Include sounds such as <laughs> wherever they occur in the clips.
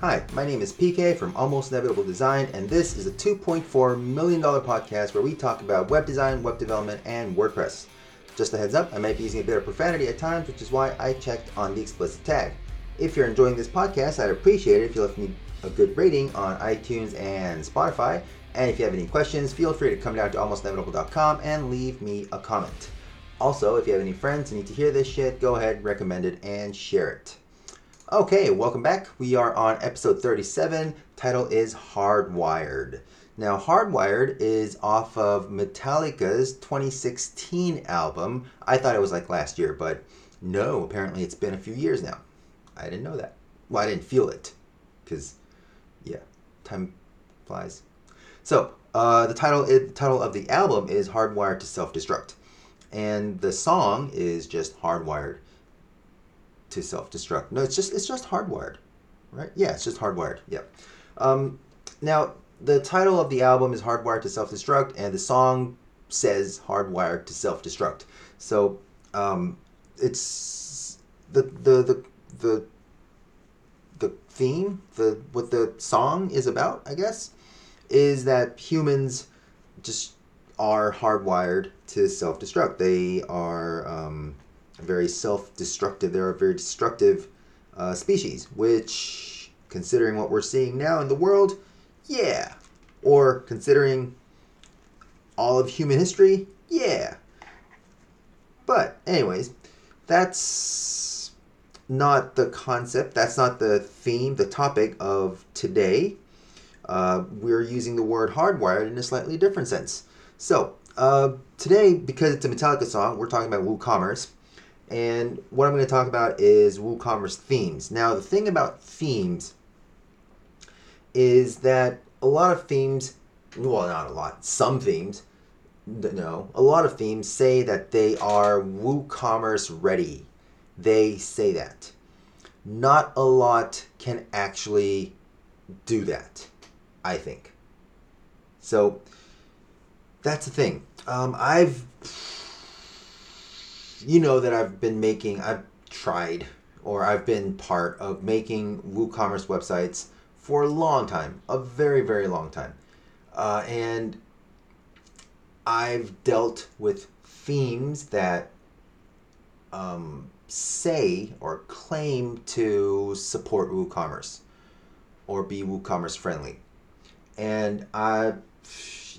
Hi, my name is PK from Almost Inevitable Design, and this is a $2.4 million podcast where we talk about web design, web development, and WordPress. Just a heads up, I might be using a bit of profanity at times, which is why I checked on the explicit tag. If you're enjoying this podcast, I'd appreciate it if you left me a good rating on iTunes and Spotify. And if you have any questions, feel free to come down to almostinevitable.com and leave me a comment. Also, if you have any friends who need to hear this shit, go ahead, recommend it, and share it. Okay, welcome back. We are on episode 37. Title is Hardwired. Now, Hardwired is off of Metallica's 2016 album. I thought it was like last year, but no, apparently it's been a few years now. I didn't know that. Well, I didn't feel it, because, yeah, time flies. So, uh, the title the title of the album is Hardwired to Self Destruct, and the song is just Hardwired to self-destruct. No, it's just it's just hardwired, right? Yeah, it's just hardwired. Yep. Um, now the title of the album is Hardwired to Self-Destruct, and the song says Hardwired to Self-Destruct. So um, it's the the the the the theme, the what the song is about, I guess, is that humans just are hardwired to self-destruct. They are um, very self-destructive. They're a very destructive uh, species, which, considering what we're seeing now in the world, yeah. Or considering all of human history, yeah. But, anyways, that's not the concept. That's not the theme, the topic of today. Uh, we're using the word hardwired in a slightly different sense. So, uh, today, because it's a Metallica song, we're talking about WooCommerce. And what I'm going to talk about is WooCommerce themes. Now, the thing about themes is that a lot of themes, well, not a lot, some themes, no, a lot of themes say that they are WooCommerce ready. They say that. Not a lot can actually do that, I think. So that's the thing. Um, I've you know that I've been making, I've tried, or I've been part of making WooCommerce websites for a long time, a very, very long time. Uh, and I've dealt with themes that um, say or claim to support WooCommerce or be WooCommerce friendly. And I,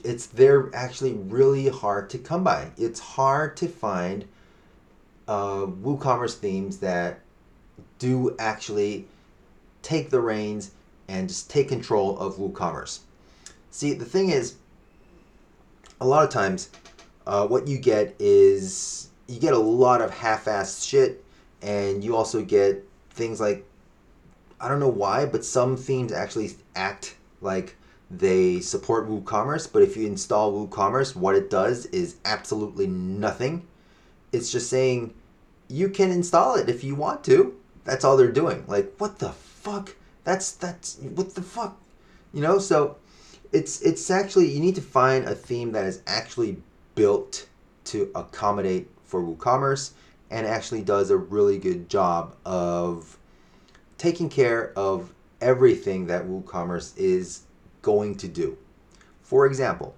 it's they're actually really hard to come by. It's hard to find uh, WooCommerce themes that do actually take the reins and just take control of WooCommerce. See, the thing is, a lot of times, uh, what you get is you get a lot of half-assed shit, and you also get things like I don't know why, but some themes actually act like they support WooCommerce, but if you install WooCommerce, what it does is absolutely nothing. It's just saying you can install it if you want to. That's all they're doing. Like, what the fuck? That's that's what the fuck? You know, so it's it's actually you need to find a theme that is actually built to accommodate for WooCommerce and actually does a really good job of taking care of everything that WooCommerce is going to do. For example,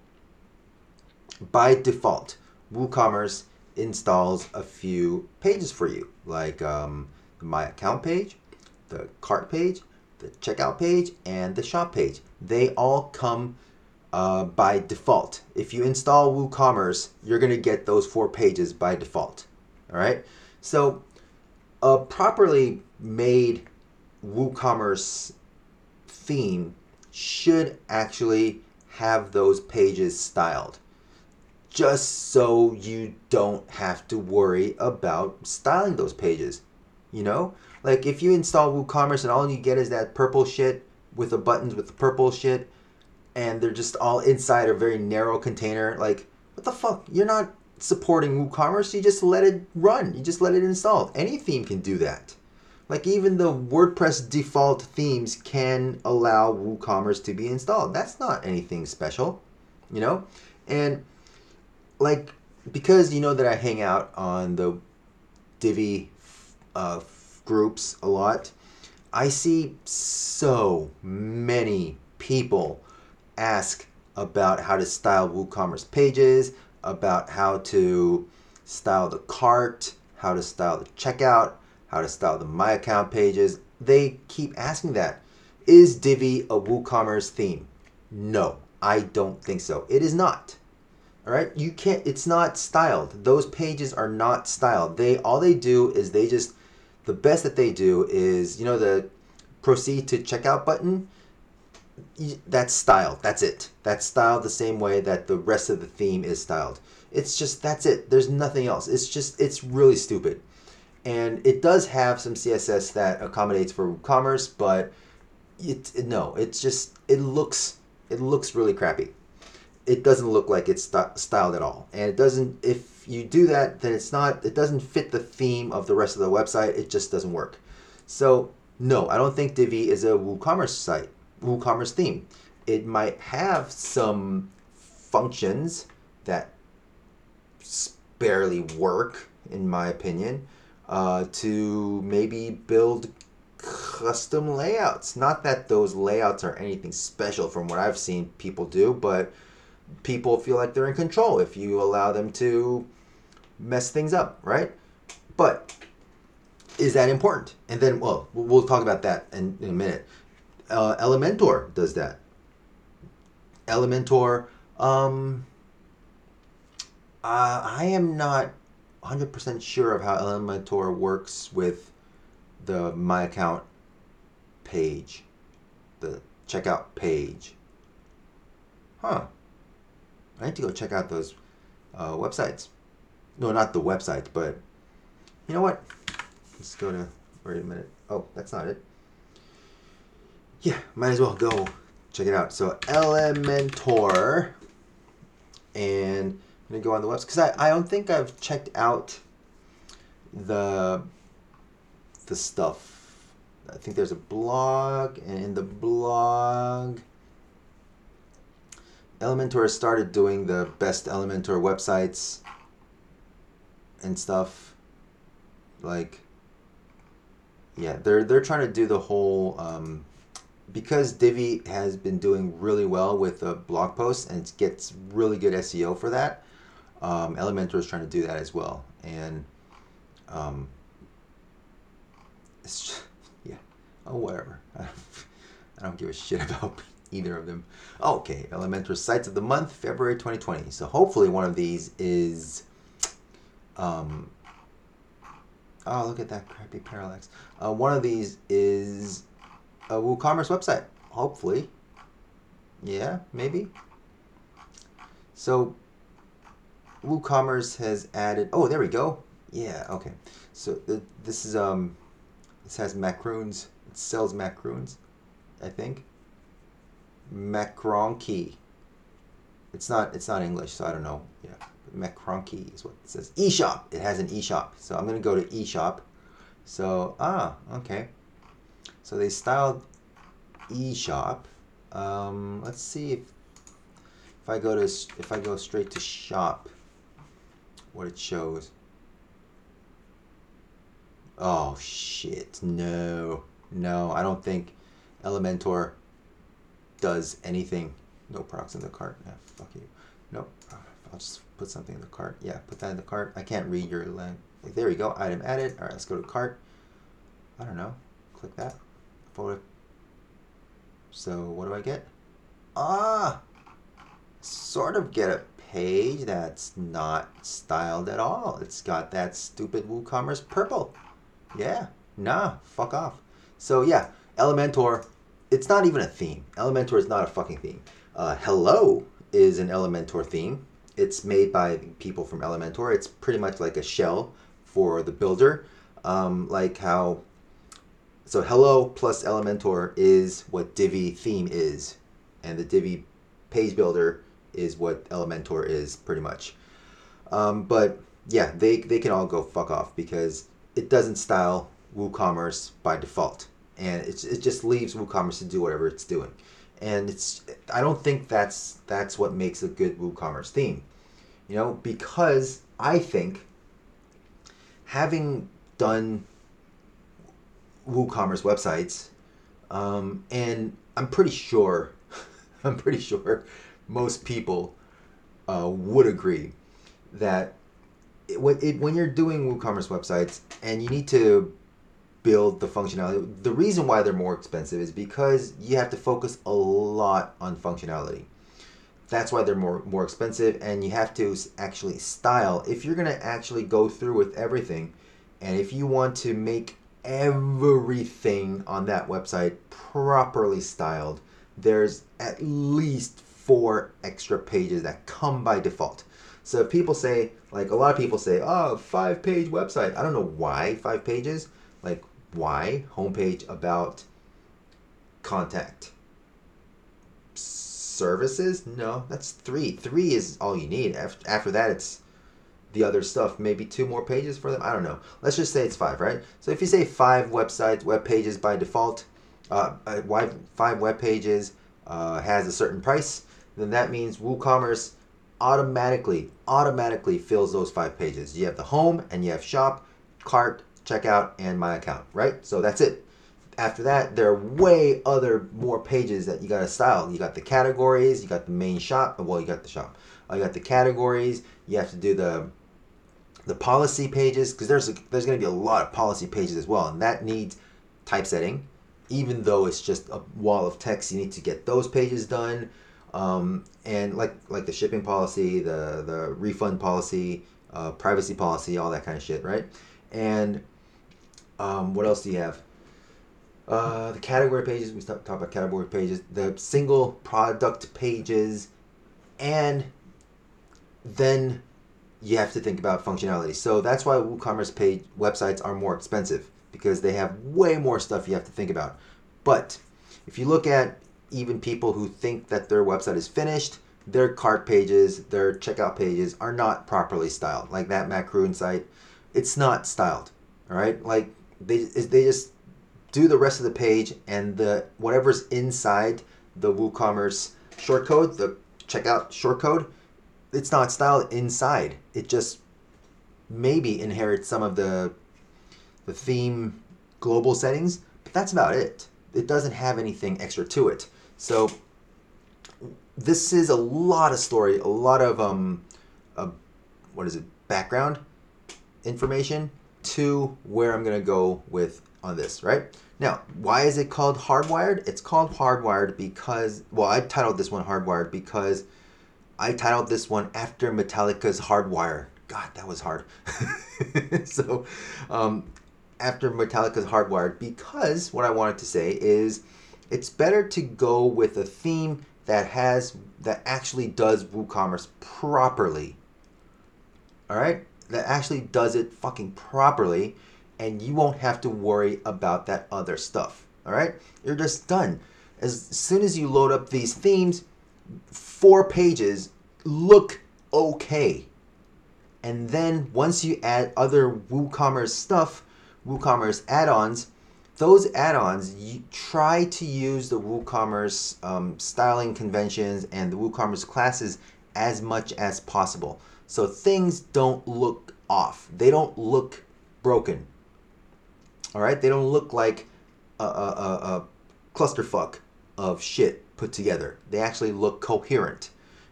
by default, WooCommerce installs a few pages for you, like um, the My Account page, the cart page, the checkout page, and the shop page. They all come uh, by default. If you install WooCommerce, you're going to get those four pages by default. All right. So, a properly made WooCommerce theme should actually have those pages styled just so you don't have to worry about styling those pages. You know? Like if you install WooCommerce and all you get is that purple shit with the buttons with the purple shit and they're just all inside a very narrow container, like what the fuck? You're not supporting WooCommerce, you just let it run. You just let it install. Any theme can do that. Like even the WordPress default themes can allow WooCommerce to be installed. That's not anything special, you know? And like because you know that I hang out on the Divi uh, groups a lot. I see so many people ask about how to style WooCommerce pages, about how to style the cart, how to style the checkout, how to style the My Account pages. They keep asking that. Is Divi a WooCommerce theme? No, I don't think so. It is not. All right, you can't. It's not styled. Those pages are not styled. They all they do is they just the best that they do is you know the proceed to checkout button. That's styled. That's it. That's styled the same way that the rest of the theme is styled. It's just that's it. There's nothing else. It's just it's really stupid, and it does have some CSS that accommodates for commerce, but it, it no. It's just it looks it looks really crappy it doesn't look like it's st- styled at all. And it doesn't, if you do that, then it's not, it doesn't fit the theme of the rest of the website. It just doesn't work. So, no, I don't think Divi is a WooCommerce site, WooCommerce theme. It might have some functions that barely work, in my opinion, uh, to maybe build custom layouts. Not that those layouts are anything special from what I've seen people do, but people feel like they're in control if you allow them to mess things up, right? But is that important? And then, well, we'll talk about that in, in a minute. Uh, Elementor does that. Elementor, um, uh, I am not 100% sure of how Elementor works with the My Account page, the checkout page. Huh. I need to go check out those uh, websites. No, not the websites, but you know what? Let's go to. Wait a minute. Oh, that's not it. Yeah, might as well go check it out. So Elementor, and I'm gonna go on the website because I, I don't think I've checked out the the stuff. I think there's a blog, and in the blog Elementor started doing the best Elementor websites and stuff. Like, yeah, they're they're trying to do the whole um, because Divi has been doing really well with the blog posts and gets really good SEO for that. Um, Elementor is trying to do that as well, and um, it's just, <laughs> yeah, oh whatever. <laughs> I don't give a shit about either of them. Okay, Elementor Sites of the Month, February 2020. So hopefully one of these is. Um, oh, look at that crappy parallax. Uh, one of these is a WooCommerce website. Hopefully. Yeah, maybe. So WooCommerce has added. Oh, there we go. Yeah. Okay. So the, this is um, this has macaroons. It sells macaroons, I think. Macronkey. It's not it's not English, so I don't know. Yeah, Macronkey is what it says. eShop. It has an eShop, so I'm gonna go to eShop. So ah okay. So they styled eShop. Um, let's see if if I go to if I go straight to shop, what it shows. Oh shit! No, no, I don't think Elementor does anything. No products in the cart. Yeah, fuck you. Nope. I'll just put something in the cart. Yeah, put that in the cart. I can't read your line. There we go. Item added. All right, let's go to cart. I don't know. Click that. Photo. So what do I get? Ah, sort of get a page that's not styled at all. It's got that stupid WooCommerce purple. Yeah, nah, fuck off. So yeah, Elementor it's not even a theme. Elementor is not a fucking theme. Uh, Hello is an Elementor theme. It's made by people from Elementor. It's pretty much like a shell for the builder. Um, like how, so Hello plus Elementor is what Divi theme is, and the Divi page builder is what Elementor is pretty much. Um, but yeah, they, they can all go fuck off because it doesn't style WooCommerce by default and it's, it just leaves WooCommerce to do whatever it's doing. And it's I don't think that's that's what makes a good WooCommerce theme, you know, because I think having done WooCommerce websites, um, and I'm pretty sure, <laughs> I'm pretty sure, most people uh, would agree that it, it, when you're doing WooCommerce websites and you need to build the functionality, the reason why they're more expensive is because you have to focus a lot on functionality. That's why they're more more expensive, and you have to actually style. If you're gonna actually go through with everything, and if you want to make everything on that website properly styled, there's at least four extra pages that come by default. So if people say, like a lot of people say, oh, five page website. I don't know why five pages. Like, why? Homepage about contact services? No, that's three. Three is all you need. After that, it's the other stuff. Maybe two more pages for them. I don't know. Let's just say it's five, right? So if you say five websites, web pages by default, uh, five web pages uh, has a certain price, then that means WooCommerce automatically automatically fills those five pages. You have the home and you have shop, cart, checkout, and my account, right? So that's it. After that, there are way other more pages that you got to style. You got the categories, you got the main shop. Well, you got the shop. Uh, you got the categories. You have to do the the policy pages because there's a, there's going to be a lot of policy pages as well, and that needs typesetting. Even though it's just a wall of text, you need to get those pages done. Um, and like like the shipping policy, the the refund policy, uh, privacy policy, all that kind of shit, right? And um, what else do you have? Uh, the category pages. We talk about category pages. The single product pages, and then you have to think about functionality. So that's why WooCommerce page websites are more expensive because they have way more stuff you have to think about. But if you look at even people who think that their website is finished, their cart pages, their checkout pages are not properly styled. Like that Macroon site, it's not styled. All right, like they they just do the rest of the page and the whatever's inside the WooCommerce shortcode, the checkout shortcode, it's not styled inside. It just maybe inherits some of the the theme global settings, but that's about it. It doesn't have anything extra to it. So this is a lot of story, a lot of um, uh, what is it, background information to where I'm gonna go with on this, right? Now, why is it called Hardwired? It's called Hardwired because, well, I titled this one Hardwired because I titled this one after Metallica's Hardwire. God, that was hard. <laughs> so, um, after Metallica's Hardwired, because what I wanted to say is it's better to go with a theme that has that actually does WooCommerce properly. All right, that actually does it fucking properly, and you won't have to worry about that other stuff. All right, you're just done. As soon as you load up these themes, four pages look okay. And then once you add other WooCommerce stuff, WooCommerce add-ons, those add-ons, you try to use the WooCommerce um, styling conventions and the WooCommerce classes as much as possible. So things don't look off. They don't look broken. All right, they don't look like a, a, a, a clusterfuck of shit put together. They actually look coherent,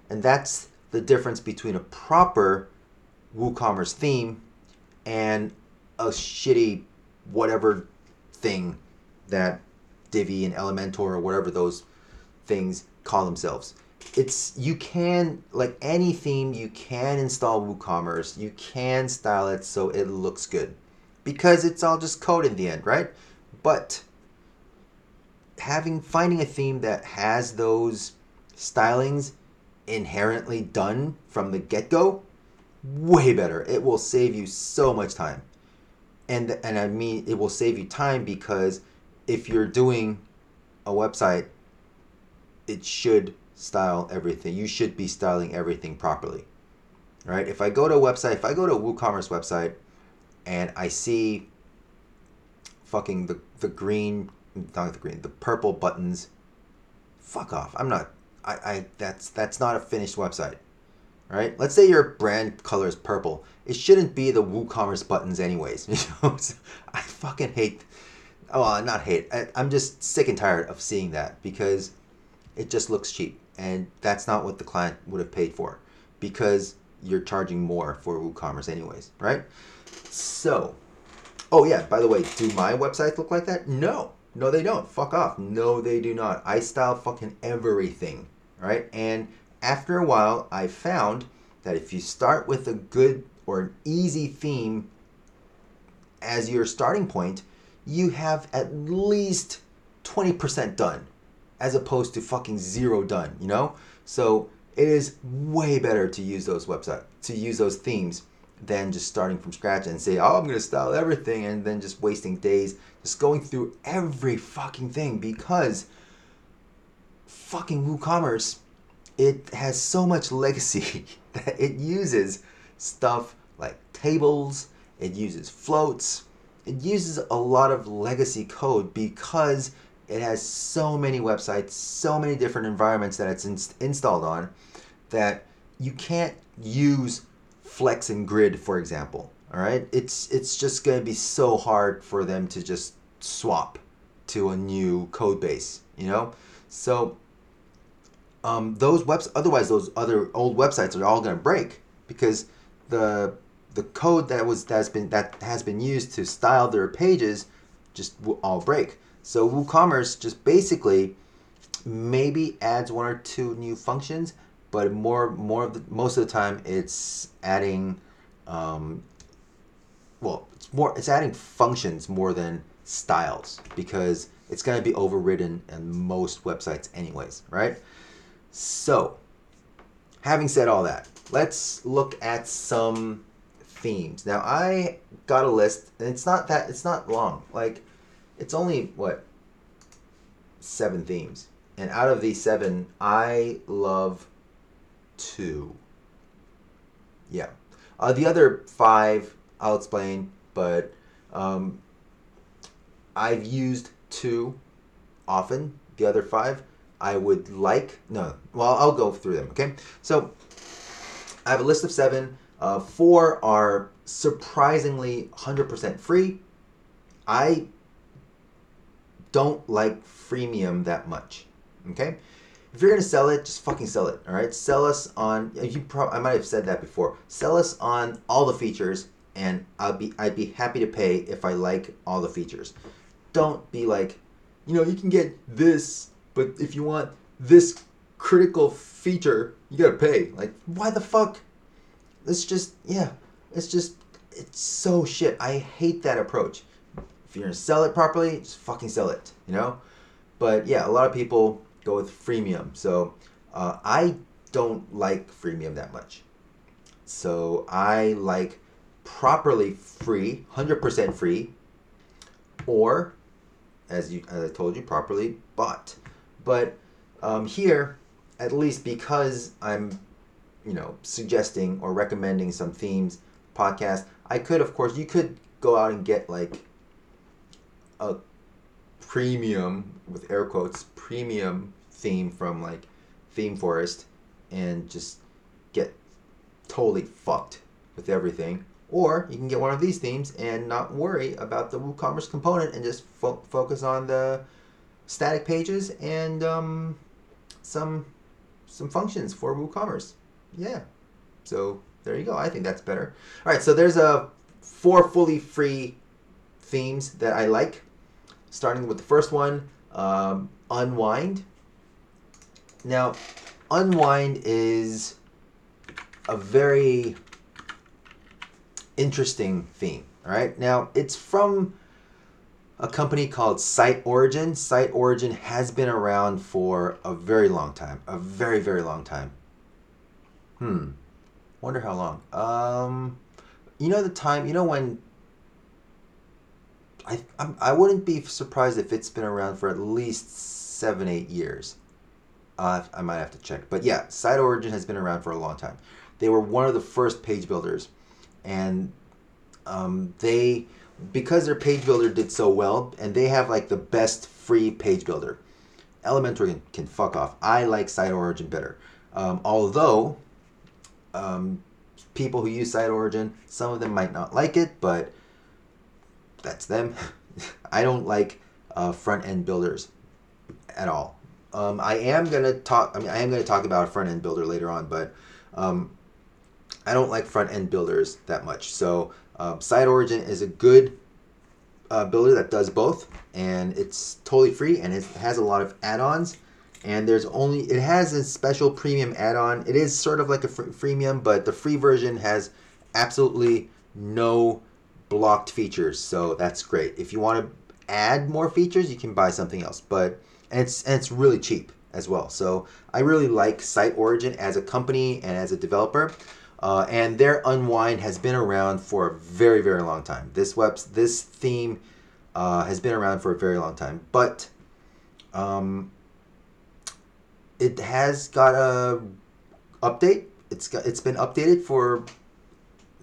and that's the difference between a proper WooCommerce theme and a shitty whatever thing that Divi and Elementor or whatever those things call themselves. It's you can like any theme you can install WooCommerce. You can style it so it looks good because it's all just code in the end, right? But having finding a theme that has those stylings inherently done from the get-go way better. It will save you so much time and and I mean it will save you time because if you're doing a website, it should style everything. You should be styling everything properly. Right? If I go to a website, if I go to a WooCommerce website and I see fucking the the green not the green, the purple buttons, fuck off. I'm not I, I that's that's not a finished website right? Let's say your brand color is purple. It shouldn't be the WooCommerce buttons anyways. <laughs> I fucking hate oh, not hate. I, I'm just sick and tired of seeing that because it just looks cheap, and that's not what the client would have paid for, because you're charging more for WooCommerce anyways, right? So, oh yeah, by the way, do my websites look like that? No, no, they don't. Fuck off. No, they do not. I style fucking everything, right? And after a while, I found that if you start with a good or an easy theme as your starting point, you have at least 20% done as opposed to fucking zero done, you know? So it is way better to use those website to use those themes than just starting from scratch and say, oh, I'm gonna style everything and then just wasting days just going through every fucking thing because fucking WooCommerce, it has so much <laughs> legacy that it uses stuff like tables, it uses floats, it uses a lot of legacy code because it has so many websites, so many different environments that it's in- installed on that you can't use Flex and Grid, for example. All right, it's it's just going to be so hard for them to just swap to a new code base, you know. So um, those webs, otherwise those other old websites are all going to break because the the code that was that's been that has been used to style their pages just will all break. So WooCommerce just basically maybe adds one or two new functions, but more more of the most of the time it's adding um, well it's more it's adding functions more than styles because it's going to be overridden in most websites anyways right? So having said all that let's look at some themes. Now i got a list and it's not that it's not long. Like it's only what seven themes and out of these seven i love two. Yeah. Uh, the other five, I'll explain, but um, I've used two often. The other five, I would like. No, well, I'll go through them, okay? So I have a list of seven. Uh, four are surprisingly 100% free. I don't like freemium that much, okay? if you're gonna sell it, just fucking sell it. All right, sell us on. You pro- I might have said that before. Sell us on all the features, and I'll be I'd be happy to pay if I like all the features. Don't be like, you know, you can get this, but if you want this critical feature, you gotta pay. Like, why the fuck? It's just yeah, it's just it's so shit. I hate that approach. If you're gonna sell it properly, just fucking sell it. You know. But yeah, a lot of people go with freemium. So uh, I don't like freemium that much. So I like properly free, 100% free, or as you as I told you, properly bought. But um, here, at least because I'm, you know, suggesting or recommending some themes podcast, I could, of course, you could go out and get like a premium with air quotes premium theme from like Theme Forest and just get totally fucked with everything. Or you can get one of these themes and not worry about the WooCommerce component and just fo- focus on the static pages and um, some some functions for WooCommerce. Yeah. So there you go. I think that's better. All right. So there's a four fully free themes that I like starting with the first one, um, Unwind. Now, Unwind is a very interesting theme. All right. Now, it's from a company called Site Origin. Site Origin has been around for a very long time. A very, very long time. Hmm. Wonder how long. Um, you know the time. You know when I I'm, I wouldn't be surprised if it's been around for at least seven eight years. Uh, I might have to check, but yeah, Site Origin has been around for a long time. They were one of the first page builders, and um, they because their page builder did so well, and they have like the best free page builder. Elementor can, can fuck off. I like Site Origin better, um, although um, people who use Site Origin, some of them might not like it, but that's them. <laughs> I don't like uh, front end builders at all. Um, I am gonna talk. I mean, I am gonna talk about a front end builder later on, but um, I don't like front end builders that much. So um, Site Origin is a good uh, builder that does both, and it's totally free, and it has a lot of add-ons. And there's only it has a special premium add-on. It is sort of like a fr- freemium, but the free version has absolutely no blocked features, so that's great. If you want to add more features, you can buy something else, but and it's and it's really cheap as well. So I really like Site Origin as a company and as a developer. Uh, and their Unwind has been around for a very, very long time. This web, this theme uh, has been around for a very long time, but um, it has got a update. It's got it's been updated for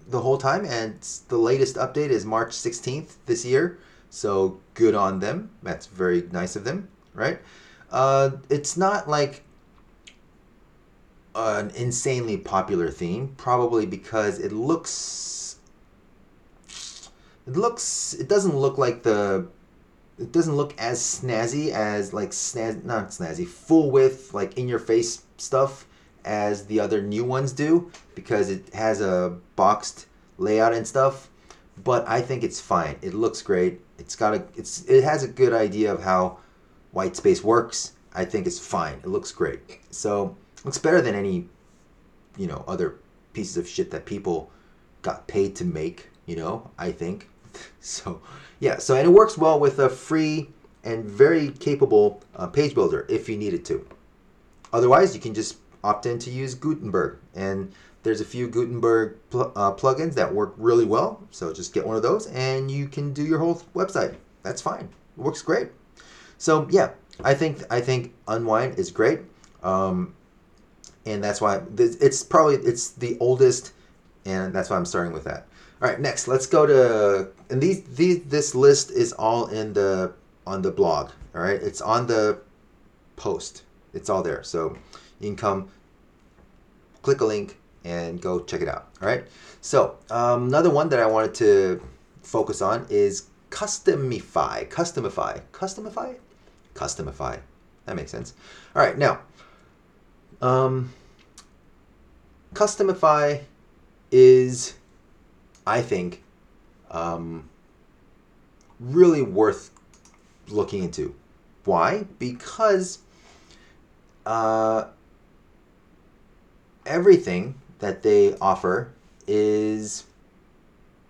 the whole time, and the latest update is March sixteenth this year. So good on them. That's very nice of them, right? Uh, it's not like an insanely popular theme, probably because it looks it looks it doesn't look like the it doesn't look as snazzy as like snaz not snazzy full width like in your face stuff as the other new ones do because it has a boxed layout and stuff but I think it's fine. It looks great. It's got a it's it has a good idea of how white space works. I think it's fine. It looks great. So looks better than any you know other pieces of shit that people got paid to make you know i think. <laughs> So yeah. So and it works well with a free and very capable uh, page builder if you needed to. Otherwise you can just opt in to use gutenberg and there's a few gutenberg pl- uh, plugins that work really well so just get one of those and you can do your whole website that's fine it works great so yeah i think i think unwind is great um, and that's why it's probably it's the oldest, and that's why I'm starting with that. All right, next let's go to and these these this list is all in the on the blog. All right, it's on the post. It's all there, so you can come click a link and go check it out. All right. So um, another one that I wanted to focus on is Customify. Customify. Customify. Customify. That makes sense. All right. Now um, Customify is, I think, um, really worth looking into. Why? Because uh, everything that they offer is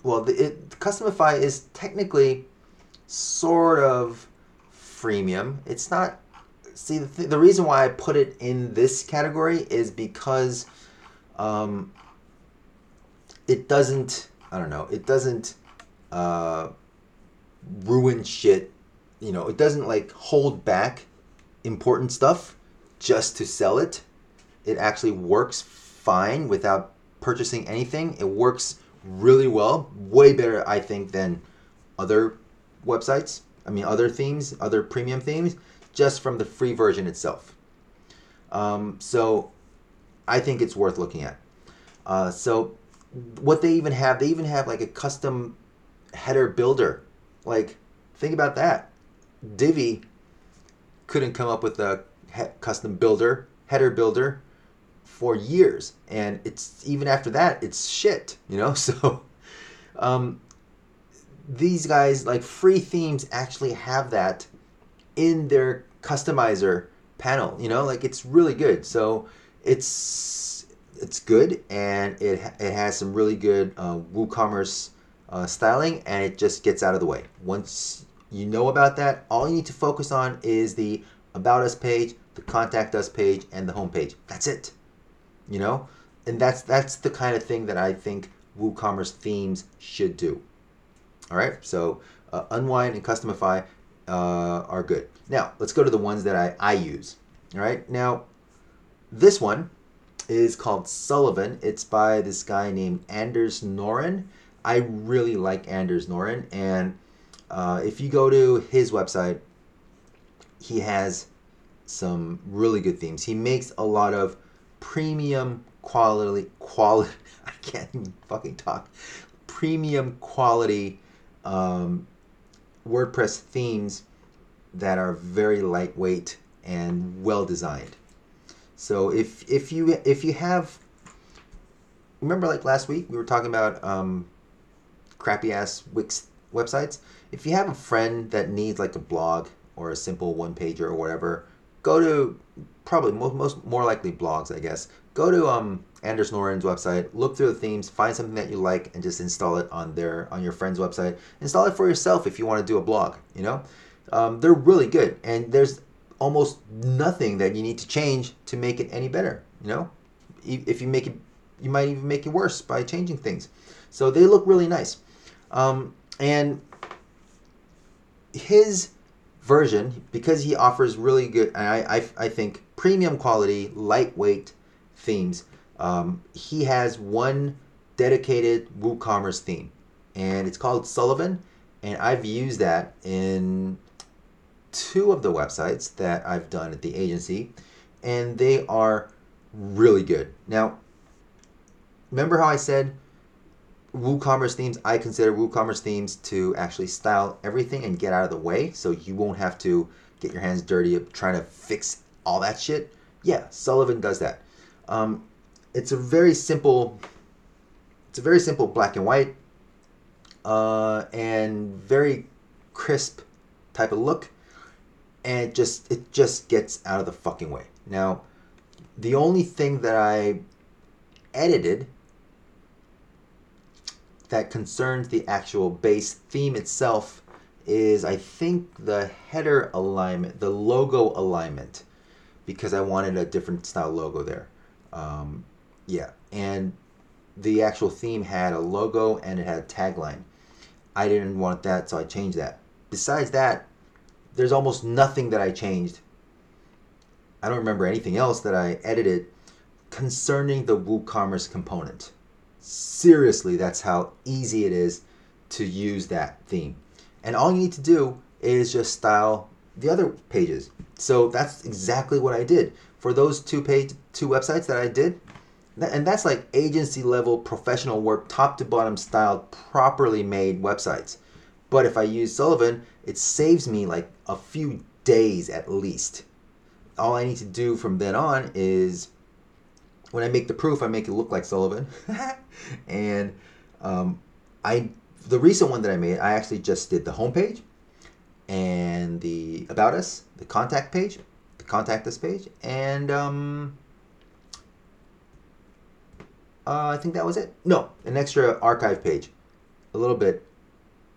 well, the, it, Customify is technically sort of freemium. It's not see the, th- the reason why I put it in this category is because um, it doesn't I don't know it doesn't uh, ruin shit you know it doesn't like hold back important stuff just to sell it it actually works fine without purchasing anything it works really well way better I think than other websites I mean other themes other premium themes just from the free version itself. Um, so I think it's worth looking at. Uh, so what they even have, they even have like a custom header builder. Like, think about that. Divi couldn't come up with a he- custom builder, header builder for years. And it's even after that, it's shit, you know? <laughs> So um, these guys, like free themes, actually have that in their customizer panel. You know, like it's really good. So it's it's good and it it has some really good uh, WooCommerce uh, styling, and it just gets out of the way. Once you know about that, all you need to focus on is the about us page, the contact us page, and the home page. That's it. You know, and that's that's the kind of thing that I think WooCommerce themes should do. All right, so uh, unwind and customify uh, are good. Now, let's go to the ones that I, I use. All right, now this one is called Sullivan. It's by this guy named Anders Noren. I really like Anders Noren, and uh, if you go to his website, he has some really good themes. He makes a lot of premium quality quality. <laughs> I can't even fucking talk. Premium quality um, WordPress themes that are very lightweight and well designed. So if if you if you have remember like last week we were talking about um, crappy ass Wix websites. If you have a friend that needs like a blog or a simple one pager or whatever, go to probably most, most more likely blogs, I guess. Go to um, Anders Noren's website, look through the themes, find something that you like, and just install it on their on your friend's website. Install it for yourself if you want to do a blog. You know, um, they're really good, and there's almost nothing that you need to change to make it any better. You know, if you make it, you might even make it worse by changing things. So they look really nice, um, and his version because he offers really good I, I, I think premium quality lightweight themes um, he has one dedicated woocommerce theme and it's called sullivan and i've used that in two of the websites that i've done at the agency and they are really good. Now remember how i said WooCommerce themes, I consider WooCommerce themes to actually style everything and get out of the way so you won't have to get your hands dirty trying to fix all that shit. Yeah, Sullivan does that. Um, it's a very simple, it's a very simple black and white uh, and very crisp type of look, and it just it just gets out of the fucking way. Now, the only thing that I edited that concerns the actual base theme itself is I think the header alignment, the logo alignment, because I wanted a different style logo there. Um, yeah, and the actual theme had a logo and it had a tagline. I didn't want that, so I changed that. Besides that, there's almost nothing that I changed. I don't remember anything else that I edited concerning the WooCommerce component seriously, that's how easy it is to use that theme. And all you need to do is just style the other pages. So that's exactly what I did for those two page two websites that I did. And that's like agency level professional work, top to bottom styled, properly made websites. But if I use Sullivan, it saves me like a few days at least. All I need to do from then on is when I make the proof, I make it look like Sullivan. <laughs> and um, I the recent one that I made, I actually just did the homepage and the about us, the contact page, the contact us page, and um, uh, I think that was it. No, an extra archive page, a little bit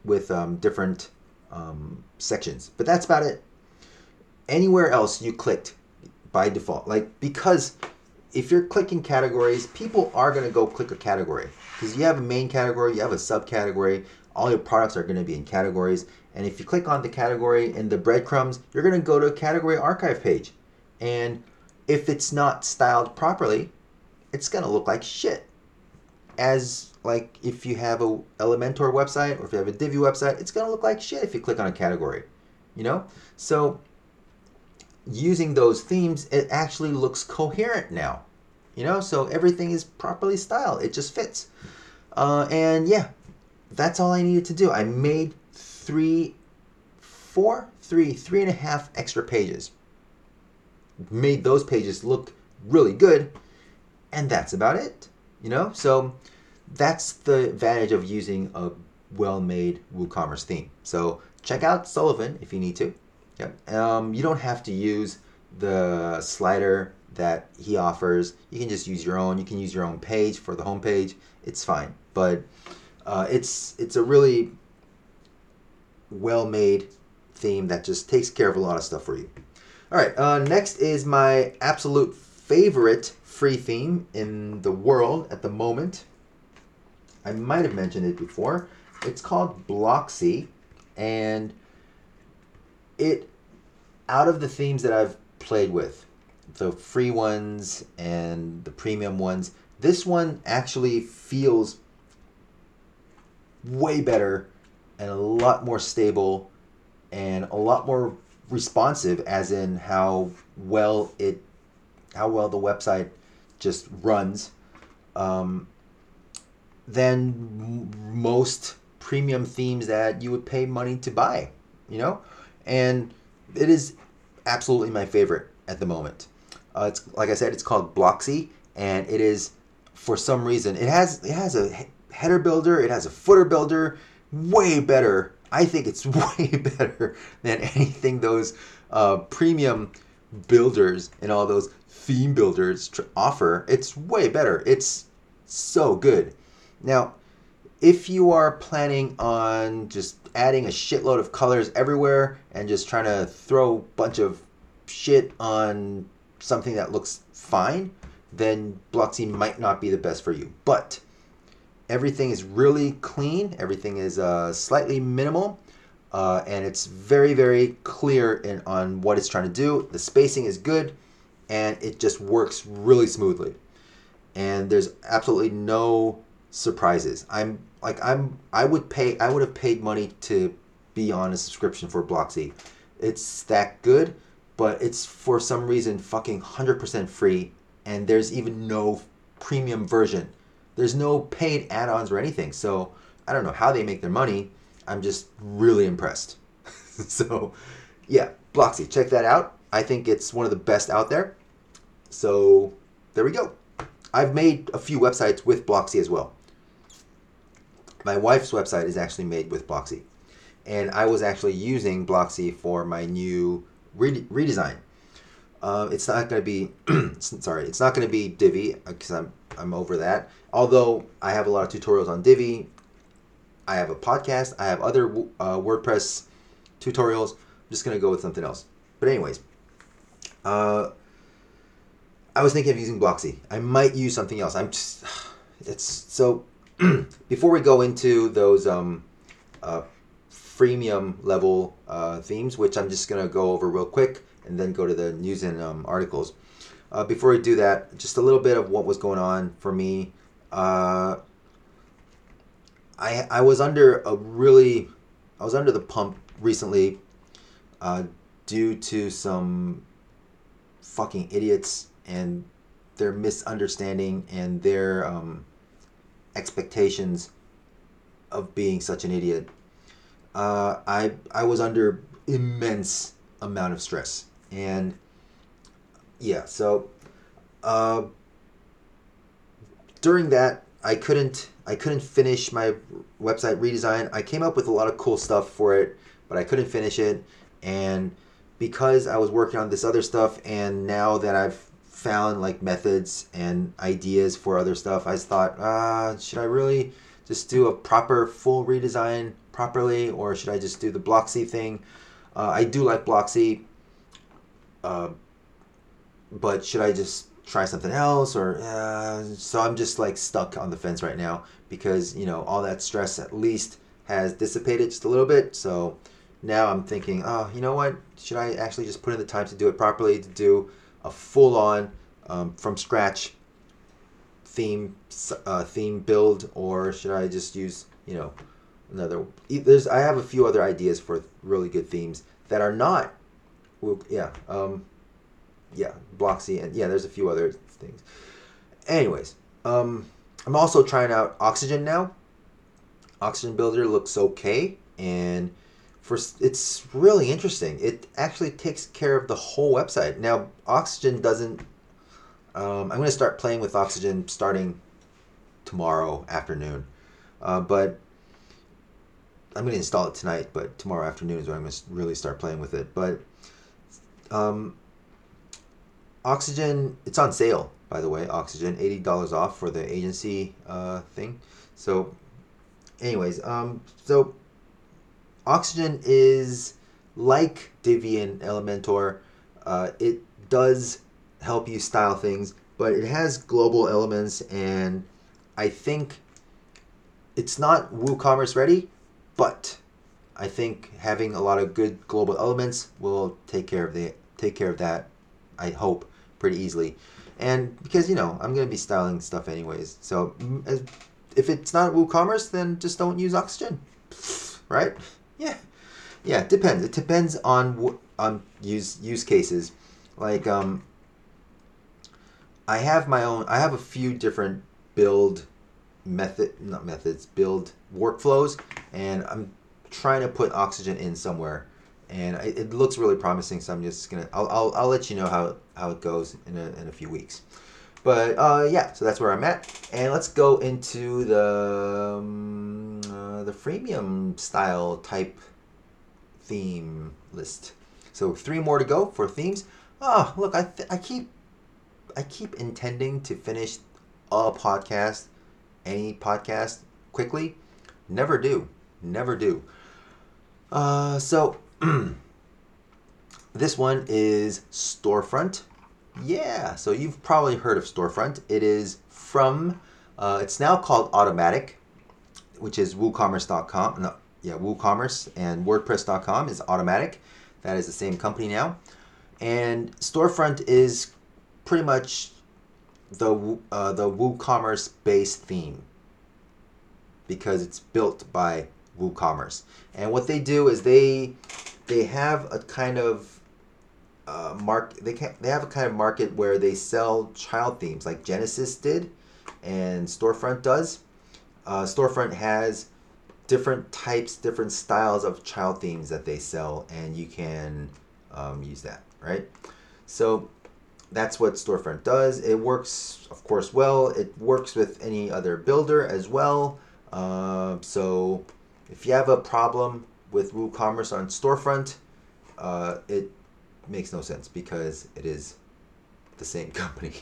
with um, different um, sections, but that's about it. Anywhere else you clicked by default, like because if you're clicking categories, people are going to go click a category because you have a main category, you have a subcategory. All your products are going to be in categories. And if you click on the category in the breadcrumbs, you're going to go to a category archive page. And if it's not styled properly, it's going to look like shit. As like if you have a Elementor website or if you have a Divi website, it's going to look like shit if you click on a category. You know? So using those themes, it actually looks coherent now. You know, so everything is properly styled. It just fits. Uh, and yeah, that's all I needed to do. I made three, four, three, three and a half extra pages. Made those pages look really good, and that's about it. You know, so that's the advantage of using a well-made WooCommerce theme. So check out Sullivan if you need to. Yep. Um, you don't have to use the slider that he offers. You can just use your own. You can use your own page for the homepage. It's fine, but uh, it's it's a really well made theme that just takes care of a lot of stuff for you. All right. Uh, next is my absolute favorite free theme in the world at the moment. I might have mentioned it before. It's called Blocksy, and it out of the themes that I've played with, the free ones and the premium ones, this one actually feels way better and a lot more stable and a lot more responsive as in how well it how well the website just runs um, than most premium themes that you would pay money to buy you know, and it is absolutely my favorite at the moment. Uh, it's like I said, it's called Blocksy, and it is for some reason it has it has a header builder, it has a footer builder, way better. I think it's <laughs> way better than anything those uh, premium builders and all those theme builders offer. It's way better. It's so good. Now, if you are planning on just adding a shitload of colors everywhere and just trying to throw a bunch of shit on something that looks fine, then Blocksy might not be the best for you. But everything is really clean, everything is uh, slightly minimal, uh, and it's very, very clear in, on what it's trying to do. The spacing is good, and it just works really smoothly. And there's absolutely no surprises. I'm like I'm I would pay I would have paid money to be on a subscription for Blocksy. It's that good, but it's for some reason fucking 100% free and there's even no premium version. There's no paid add-ons or anything. So, I don't know how they make their money. I'm just really impressed. <laughs> so, yeah, Blocksy, check that out. I think it's one of the best out there. So, there we go. I've made a few websites with Blocksy as well my wife's website is actually made with Blocksy. And I was actually using Blocksy for my new re- redesign. Uh, it's not going to be, <clears throat> sorry, it's not going to be Divi because I'm, I'm over that. Although I have a lot of tutorials on Divi, I have a podcast, I have other uh, WordPress tutorials. I'm just going to go with something else. But, anyways, uh, I was thinking of using Blocksy. I might use something else. I'm just, <sighs> it's so <clears throat> before we go into those um, uh, freemium level uh, themes, which I'm just going to go over real quick and then go to the news and um, articles. Uh, before we do that, just a little bit of what was going on for me. Uh, I I was under a really, I was under the pump recently, uh, due to some fucking idiots and their misunderstanding and their um, expectations of being such an idiot. Uh, I I was under immense amount of stress, and yeah, so uh, during that I couldn't I couldn't finish my website redesign. I came up with a lot of cool stuff for it, but I couldn't finish it, and because I was working on this other stuff, and now that I've found like methods and ideas for other stuff, I thought, uh, should I really just do a proper full redesign properly, or should I just do the Blocksy thing? Uh, I do like Blocksy, uh, but should I just try something else? Or uh, so I'm just like stuck on the fence right now because you know all that stress at least has dissipated just a little bit. So now I'm thinking, oh, you know what? Should I actually just put in the time to do it properly? To do a full on um, from scratch theme uh, theme build, or should I just use you know another? There's I have a few other ideas for really good themes that are not. Yeah, um, yeah, Blocksy, and yeah, there's a few other things. Anyways, um, I'm also trying out Oxygen now. Oxygen Builder looks okay, and for it's really interesting. It actually takes care of the whole website. Now, Oxygen doesn't. Um, I'm going to start playing with Oxygen starting tomorrow afternoon, uh, but I'm going to install it tonight. But tomorrow afternoon is when I'm going to really start playing with it. But um, Oxygen, it's on sale by the way. Oxygen, eighty dollars off for the agency uh, thing. So, anyways, um, so Oxygen is like Divi and Elementor. Uh, it does help you style things, but it has global elements, and I think it's not WooCommerce ready, but I think having a lot of good global elements will take care of the take care of that. I hope pretty easily, and because you know I'm gonna be styling stuff anyways, so if it's not WooCommerce, then just don't use Oxygen, right? Yeah, yeah. It depends. It depends on on use use cases. Like um, I have my own. I have a few different build method, not methods, build workflows, and I'm trying to put oxygen in somewhere. and it, it looks really promising. So I'm just gonna I'll, I'll, I'll let you know how how it goes in a, in a few weeks. But uh, yeah, so that's where I'm at, and let's go into the um, uh, the freemium style type theme list. So three more to go for themes. Oh, look, I th- I keep I keep intending to finish a podcast, any podcast quickly. Never do, never do. Uh, so <clears throat> this one is Storefront. Yeah, so you've probably heard of Storefront. It is from, uh, it's now called Automattic, which is WooCommerce.com. No, yeah, WooCommerce and WordPress.com is Automattic. That is the same company now. And Storefront is pretty much the uh, the WooCommerce based theme because it's built by WooCommerce. And what they do is they they have a kind of uh, mark they can they have a kind of market where they sell child themes like Genesis did and Storefront does. Uh, Storefront has different types, different styles of child themes that they sell, and you can um, use that, right? So that's what Storefront does. It works, of course, well. It works with any other builder as well. Uh, so if you have a problem with WooCommerce on Storefront, uh, it makes no sense because it is the same <laughs> company.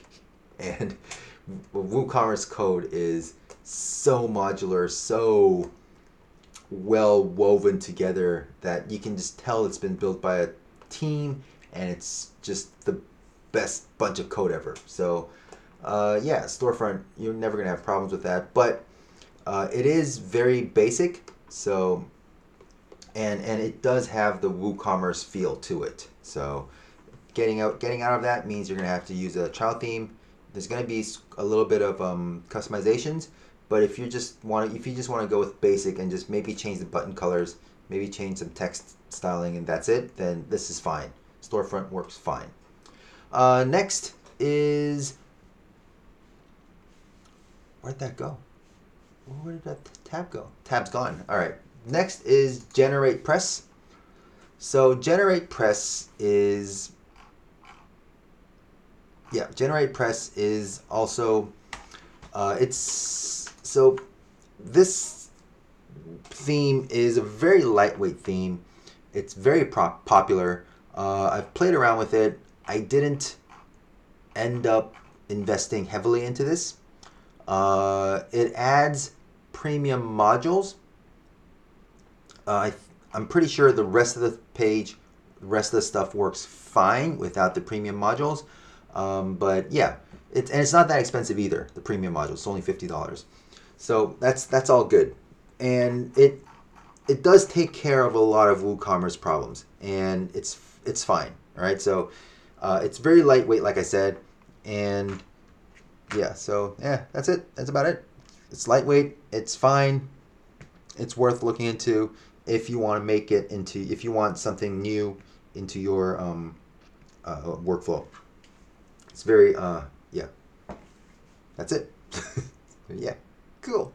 and WooCommerce code is so modular, so well woven together that you can just tell it's been built by a team and it's just the best bunch of code ever. So, uh, yeah, storefront, you're never going to have problems with that. But uh, it is very basic. So, and and it does have the WooCommerce feel to it. So, getting out getting out of that means you're to have to use a child theme. There's to be a little bit of um, customizations, but if you just want if you just want to go with basic and just maybe change the button colors, maybe change some text styling, and that's it, then this is fine. Storefront works fine. Uh, next is where'd that go? Where did that tab go? Tab's gone. All right. Next is Generate Press. So Generate Press is yeah, Generate Press is also uh, it's so this theme is a very lightweight theme. It's very pro- popular. Uh, I've played around with it. I didn't end up investing heavily into this. Uh, it adds premium modules. Uh, I, I'm pretty sure the rest of the page, the rest of the stuff works fine without the premium modules. Um, but yeah, it's and it's not that expensive either. The premium module, it's only fifty dollars. So that's that's all good, and it it does take care of a lot of WooCommerce problems, and it's it's fine. All right, so uh, it's very lightweight, like I said, and yeah, so yeah, that's it. That's about it. It's lightweight. It's fine. It's worth looking into if you want to make it into if you want something new into your um, uh, workflow. It's very uh, yeah. That's it. <laughs> yeah, cool.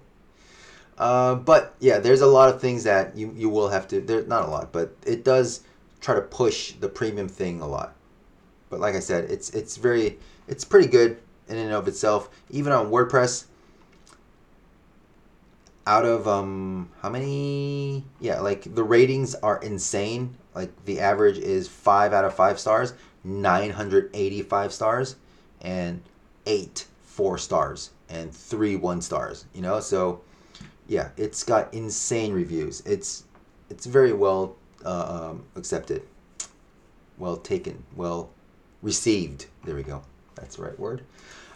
Uh, but yeah, there's a lot of things that you, you will have to. There's not a lot, but it does try to push the premium thing a lot. But like I said, it's it's very it's pretty good in and of itself. Even on WordPress, out of um how many? Yeah like the ratings are insane. Like the average is five out of five stars 985 stars and eight four stars and three one stars you know? So yeah it's got insane reviews. It's it's very well uh, um, accepted. Well taken. Well received. There we go. That's the right word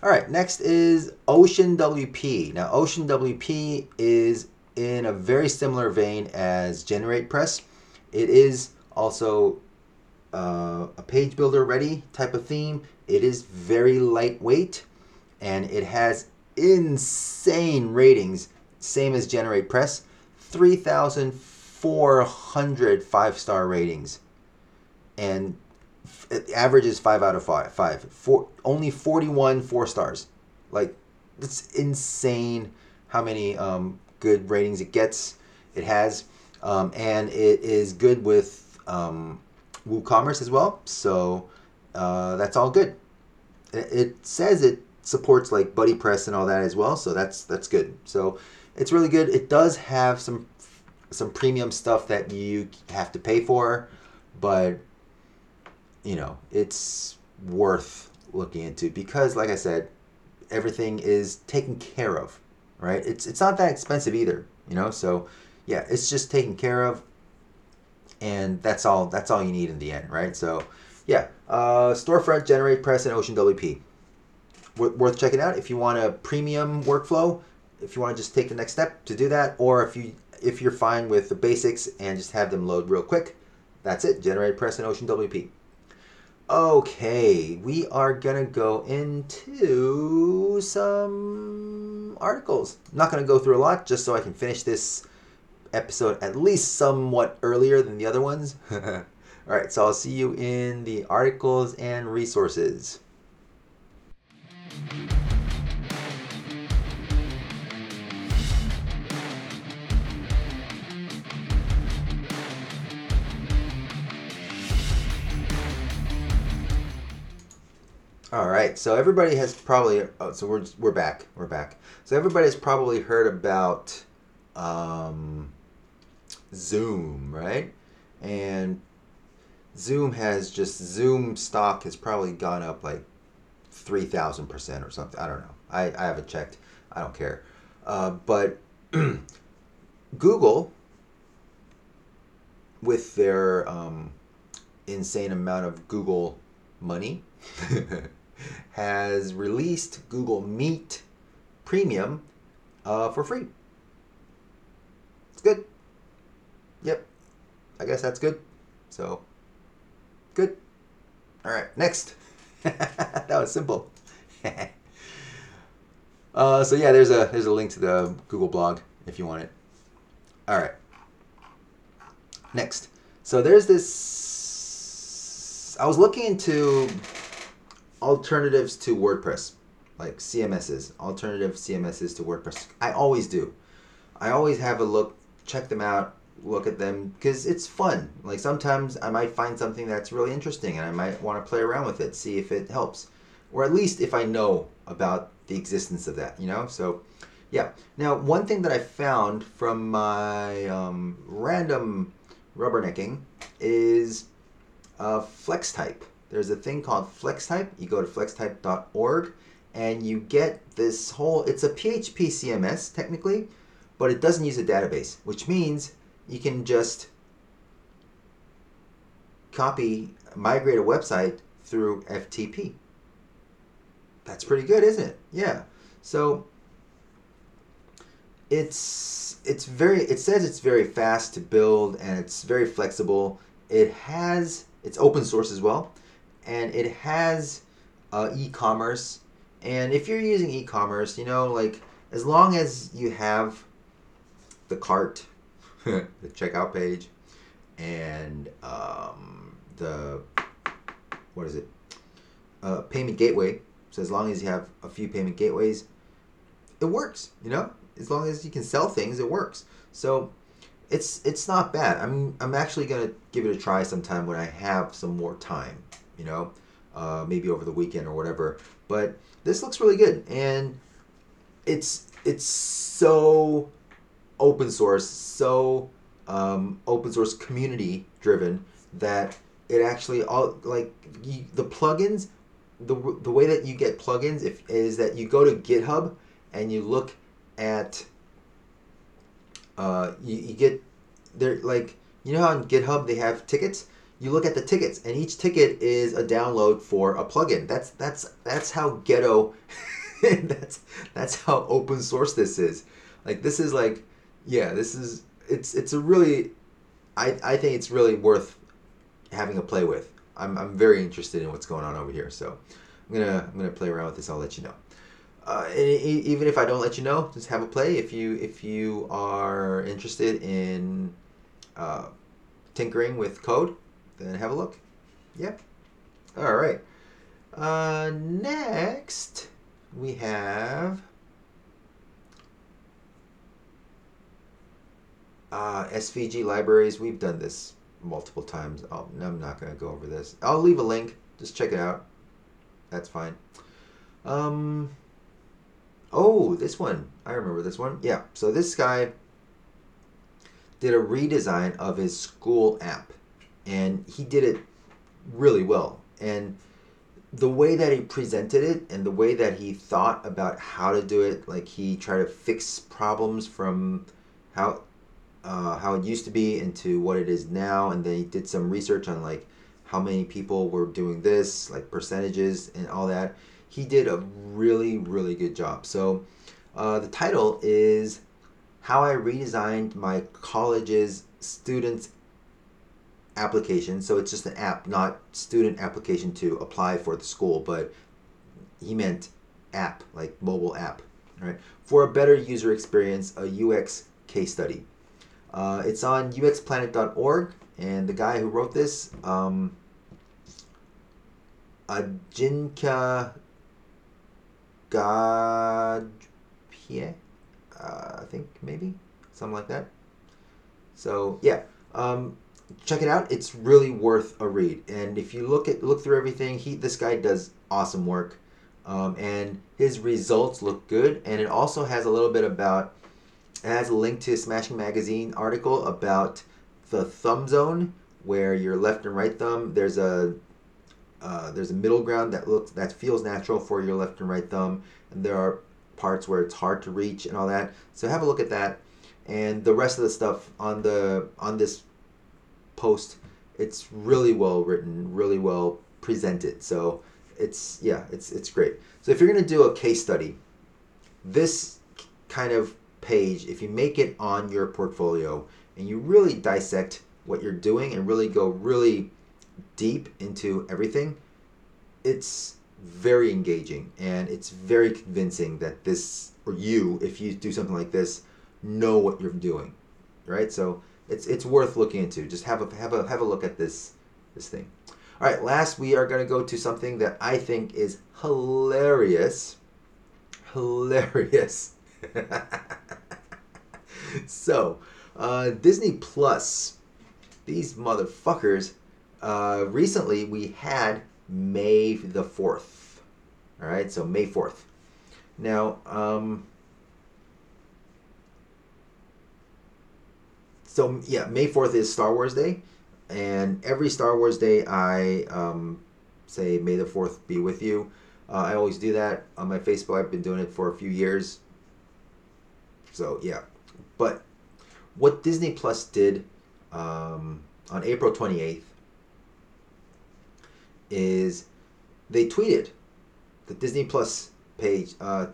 all right, next is Ocean WP. Now, Ocean WP is in a very similar vein as Generate Press. It is also uh, a page builder ready type of theme. It is very lightweight and it has insane ratings, same as Generate Press 3,400 five star ratings. And average is five out of five. Five. Four. Only forty-one four stars. Like it's insane how many um, good ratings it gets. It has, um, and it is good with um, WooCommerce as well. So uh, that's all good. It, it says it supports like BuddyPress and all that as well, so that's that's good. So it's really good. It does have some some premium stuff that you have to pay for, but you know it's worth looking into because, like I said, everything is taken care of. Right? It's it's not that expensive either. You know, so yeah, it's just taken care of, and that's all. That's all you need in the end, right? So yeah, uh, storefront, generate press, and Ocean WP. worth checking out if you want a premium workflow. If you want to just take the next step to do that, or if you if you're fine with the basics and just have them load real quick, that's it. Generate press and Ocean WP. Okay, we are gonna go into some articles. Not gonna go through a lot, just so I can finish this episode at least somewhat earlier than the other ones. <laughs> All right, so I'll see you in the articles and resources. All right, so everybody has probably oh, so we're we're back, we're back. So everybody's probably heard about um, Zoom, right? And Zoom has just Zoom stock has probably gone up like three thousand percent or something. I don't know. I, I haven't checked. I don't care. Uh, but <clears throat> Google, with their um, insane amount of Google money. <laughs> has released Google Meet Premium uh, for free. It's good. Yep. I guess that's good. So, good. All right, next. <laughs> that was simple. <laughs> uh, so yeah, there's a there's a link to the Google blog if you want it. All right. Next. So there's this. I was looking into alternatives to WordPress, like CMSs, alternative CMSs to WordPress. I always do. I always have a look, check them out, look at them because it's fun. Like sometimes I might find something that's really interesting and I might want to play around with it, see if it helps, or at least if I know about the existence of that, you know? So, yeah. Now, one thing that I found from my um, random rubbernecking is uh, FlexType there's a thing called FlexType. You go to flextype.org and you get this whole, it's a PHP CMS technically, but it doesn't use a database, which means you can just copy, migrate a website through FTP. That's pretty good, isn't it? Yeah. So it's it's very it says it's very fast to build and it's very flexible. It has it's open source as well and it has uh, e-commerce. And if you're using e-commerce, you know, like as long as you have the cart, <laughs> the checkout page, and um, the what is it? Uh, payment gateway. So as long as you have a few payment gateways, it works. You know, as long as you can sell things, it works. So it's it's not bad. I'm I'm actually gonna give it a try sometime when I have some more time you know, uh, maybe over the weekend or whatever. But this looks really good, and it's it's so open source, so um, open source community driven that it actually all like you, the plugins. The, the way that you get plugins if, is that you go to GitHub and you look at uh, you, you get they're like you know how on GitHub they have tickets you look at the tickets, and each ticket is a download for a plugin. That's that's that's how ghetto. <laughs> that's that's how open source this is. Like this is like, yeah, this is it's it's a really, I I think it's really worth having a play with. I'm I'm very interested in what's going on over here. So I'm gonna I'm gonna play around with this. I'll let you know. Uh, even if I don't let you know, just have a play. If you if you are interested in uh, tinkering with code, then have a look. Yep. All right. Uh, next, we have uh, SVG libraries. We've done this multiple times. I'll, I'm not going to go over this. I'll leave a link. Just check it out. That's fine. Um. Oh, this one. I remember this one. Yeah. So this guy did a redesign of his school app, and he did it really well. And the way that he presented it and the way that he thought about how to do it, like he tried to fix problems from how uh, how it used to be into what it is now, and then he did some research on like how many people were doing this, like percentages and all that. He did a really really good job. So uh, the title is "How I Redesigned My College's Students application. So it's just an app, not student application to apply for the school, but he meant app, like mobile app, right? For a better user experience, a UX case study. Uh, it's on uxplanet.org, and the guy who wrote this, um, Ajinka Gadpie, uh, I think maybe something like that. So yeah, um, check it out. It's really worth a read. And if you look at look through everything, he this guy does awesome work, um, and his results look good. And it also has a little bit about. It has a link to a Smashing Magazine article about the thumb zone, where your left and right thumb. There's a uh, there's a middle ground that looks that feels natural for your left and right thumb, and there are parts where it's hard to reach and all that. So have a look at that, and the rest of the stuff on the on this post. It's really well written, really well presented. So it's yeah, it's it's great. So if you're gonna do a case study, this kind of page, if you make it on your portfolio and you really dissect what you're doing and really go really deep into everything, it's very engaging and it's very convincing that this or you, if you do something like this, know what you're doing, right? So it's it's worth looking into. Just have a have a have a look at this this thing. All right, last we are going to go to something that I think is hilarious. Hilarious. <laughs> so, uh, Disney Plus, these motherfuckers. Uh, recently, we had May the fourth. All right, so May fourth. Now, um, so yeah, May fourth is Star Wars Day, and every Star Wars Day I um, say May the fourth be with you. Uh, I always do that on my Facebook. I've been doing it for a few years. So yeah, but what Disney Plus did um, on April twenty eighth is they tweeted the Disney Plus page uh,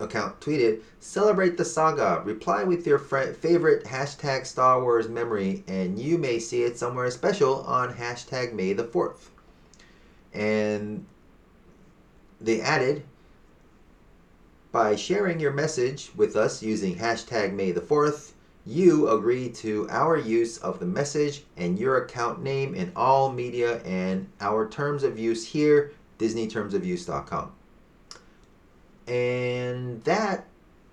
account tweeted, Celebrate the saga. Reply with your fr- favorite hashtag Star Wars memory, and you may see it somewhere special on hashtag May the 4th. And they added, by sharing your message with us using hashtag May the 4th, you agree to our use of the message and your account name in all media and our terms of use here, DisneyTermsOfUse.com. And that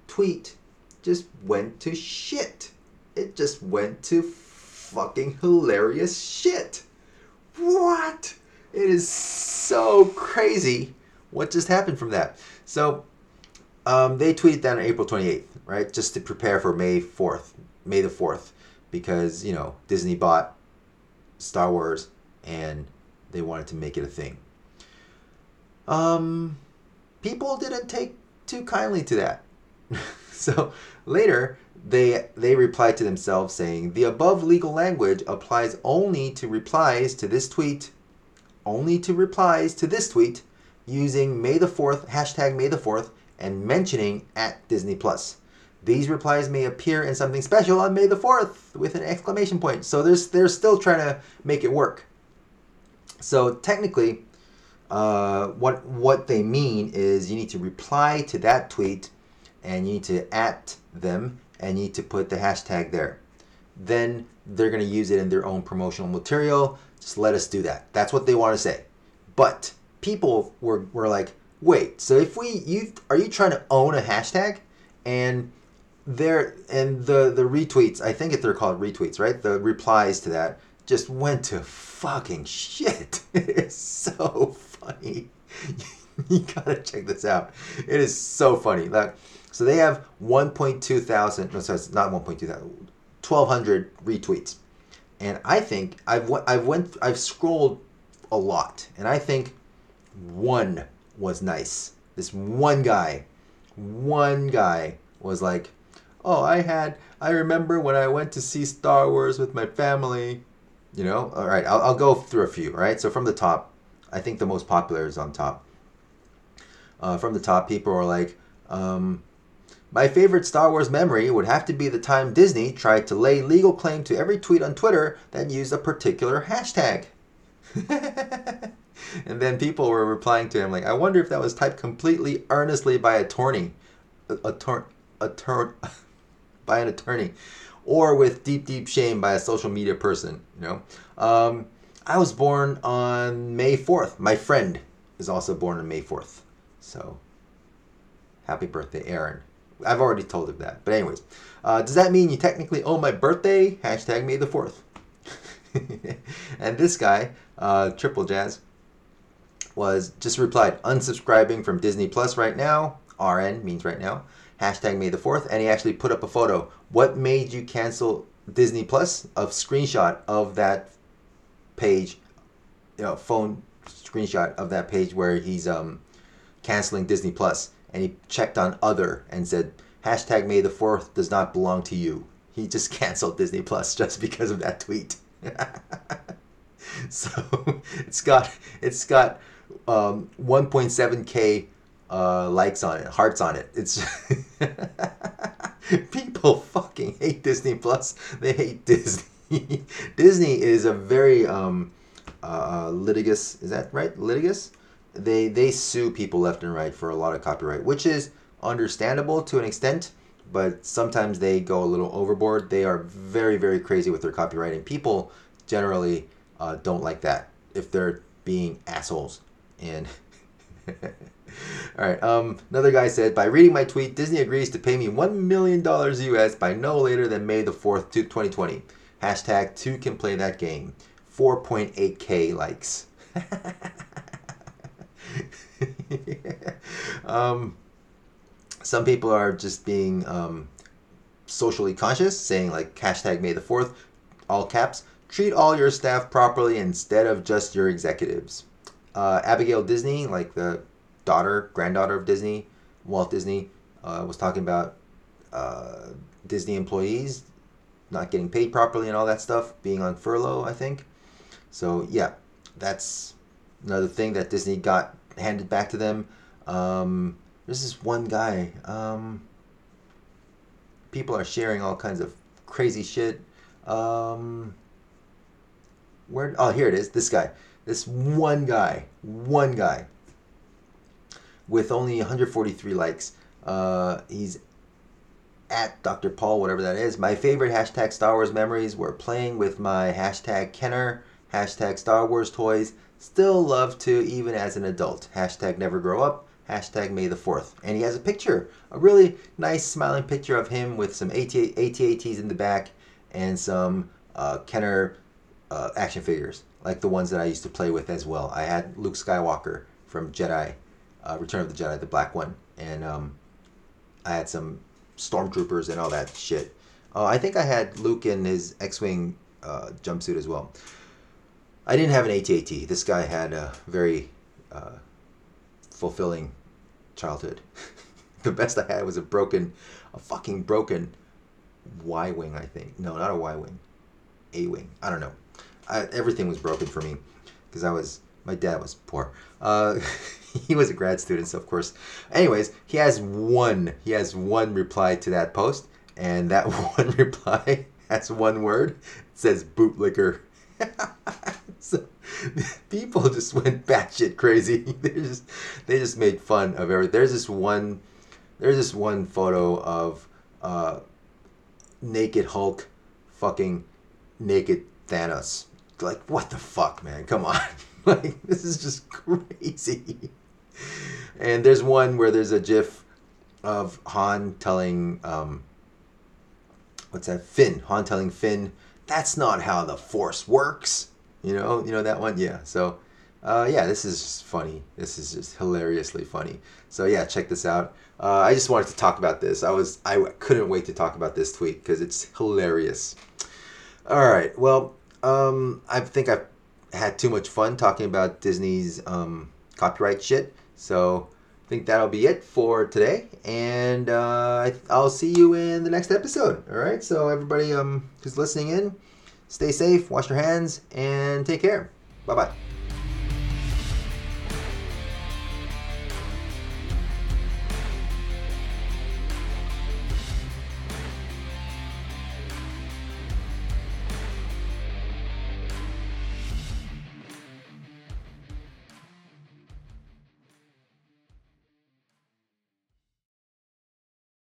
tweet just went to shit. It just went to fucking hilarious shit. What? It is so crazy what just happened from that. So um, they tweeted that on April 28th, right? Just to prepare for May 4th, May the 4th, because, you know, Disney bought Star Wars and they wanted to make it a thing. Um, people didn't take too kindly to that. <laughs> so later, they they replied to themselves saying, "The above legal language applies only to replies to this tweet, only to replies to this tweet using May the 4th hashtag May the 4th and mentioning at Disney Plus. These replies may appear in something special on May the 4th with an exclamation point. So there's they're still trying to make it work. So technically, uh, what what they mean is you need to reply to that tweet and you need to at them and you need to put the hashtag there. Then they're going to use it in their own promotional material. Just let us do that. That's what they want to say. But people were, were like wait so if we you are you trying to own a hashtag? And there and the the retweets i think if they're called retweets right? The replies to that just went to fucking shit. <laughs> It's so funny. <laughs> you gotta check this out. It is so funny. Like, so they have 1.2 thousand. No, sorry, it's not 1.2 thousand. 1,200 retweets, and I think I've I've went I've scrolled a lot, and I think one was nice. This one guy, one guy was like, "Oh, I had I remember when I went to see Star Wars with my family." You know, all right. I'll, I'll go through a few. Right. So from the top, I think the most popular is on top. Uh, from the top, people are like, um, my favorite Star Wars memory would have to be the time Disney tried to lay legal claim to every tweet on Twitter that used a particular hashtag. <laughs> and then people were replying to him like, I wonder if that was typed completely earnestly by attorney, attorney, attorney, <laughs> by an attorney, or with deep, deep shame by a social media person. You know, um, I was born on May fourth. My friend is also born on May fourth. So, happy birthday, Aaron. I've already told him that. But anyways, uh, does that mean you technically own my birthday? Hashtag May the fourth. <laughs> and this guy, uh, Triple Jazz, was just replied unsubscribing from Disney Plus right now. RN means right now. Hashtag May the fourth, and he actually put up a photo. What made you cancel Disney Plus? A screenshot of that page, you know, phone screenshot of that page where he's um canceling Disney Plus, and he checked on other and said hashtag May the Fourth does not belong to you. He just <laughs> canceled Disney Plus just because of that tweet. <laughs> so it's got it's got um, 1.7k uh, likes on it, hearts on it. It's <laughs> people fucking hate Disney Plus. They hate Disney. <laughs> Disney is a very um, uh, litigious. Is that right? Litigious they they sue people left and right for a lot of copyright, which is understandable to an extent, but sometimes they go a little overboard. They are very very crazy with their copyright, and people generally uh, don't like that if they're being assholes. And <laughs> all right, um, another guy said by reading my tweet, Disney agrees to pay me one million dollars US by no later than May the fourth, twenty twenty. Hashtag two can play that game. 4.8k likes. <laughs> um, some people are just being um, socially conscious, saying like hashtag May the Fourth, all caps. Treat all your staff properly instead of just your executives. Uh, Abigail Disney, like the daughter, granddaughter of Disney, Walt Disney, uh, was talking about uh, Disney employees not getting paid properly and all that stuff, being on furlough, I think. So yeah, that's another thing that Disney got handed back to them. Um, this one guy. Um, people are sharing all kinds of crazy shit. Um, where? Oh, here it is. This guy. This one guy. One guy. With only 143 likes. Uh, he's at Dr. Paul, whatever that is. My favorite hashtag Star Wars memories were playing with my hashtag Kenner, hashtag Star Wars toys, Still love to, even as an adult. Hashtag never grow up. Hashtag May the 4th. And he has a picture, a really nice smiling picture of him with some AT- ATATs in the back and some uh, Kenner uh, action figures, like the ones that I used to play with as well. I had Luke Skywalker from Jedi, uh, Return of the Jedi, the black one. And um, I had some stormtroopers and all that shit. Uh, I think I had Luke in his X Wing uh, jumpsuit as well. I didn't have an ATAT. This guy had a very uh, fulfilling childhood. <laughs> the best I had was a broken, a fucking broken Y wing. I think no, not a Y wing, A wing. I don't know. I, everything was broken for me because I was my dad was poor. Uh, <laughs> he was a grad student, so of course. Anyways, he has one. He has one reply to that post, and that <laughs> one reply has one word. It says bootlicker. <laughs> so people just went batshit crazy. they just they just made fun of everything. There's this one there's this one photo of uh, naked Hulk fucking naked Thanos. Like what the fuck, man? Come on. <laughs> like this is just crazy. And there's one where there's a gif of Han telling um, what's that? Finn. Han telling Finn that's not how the force works. You know, you know that one? Yeah. So, uh, yeah, this is just funny. This is just hilariously funny. So yeah, check this out. Uh, I just wanted to talk about this. I was I couldn't wait to talk about this tweet because it's hilarious. All right. Well, um, I think I've had too much fun talking about Disney's um, copyright shit. So I think that'll be it for today, and uh, I'll see you in the next episode. All right. So everybody um, who's listening in, stay safe, wash your hands, and take care. Bye bye.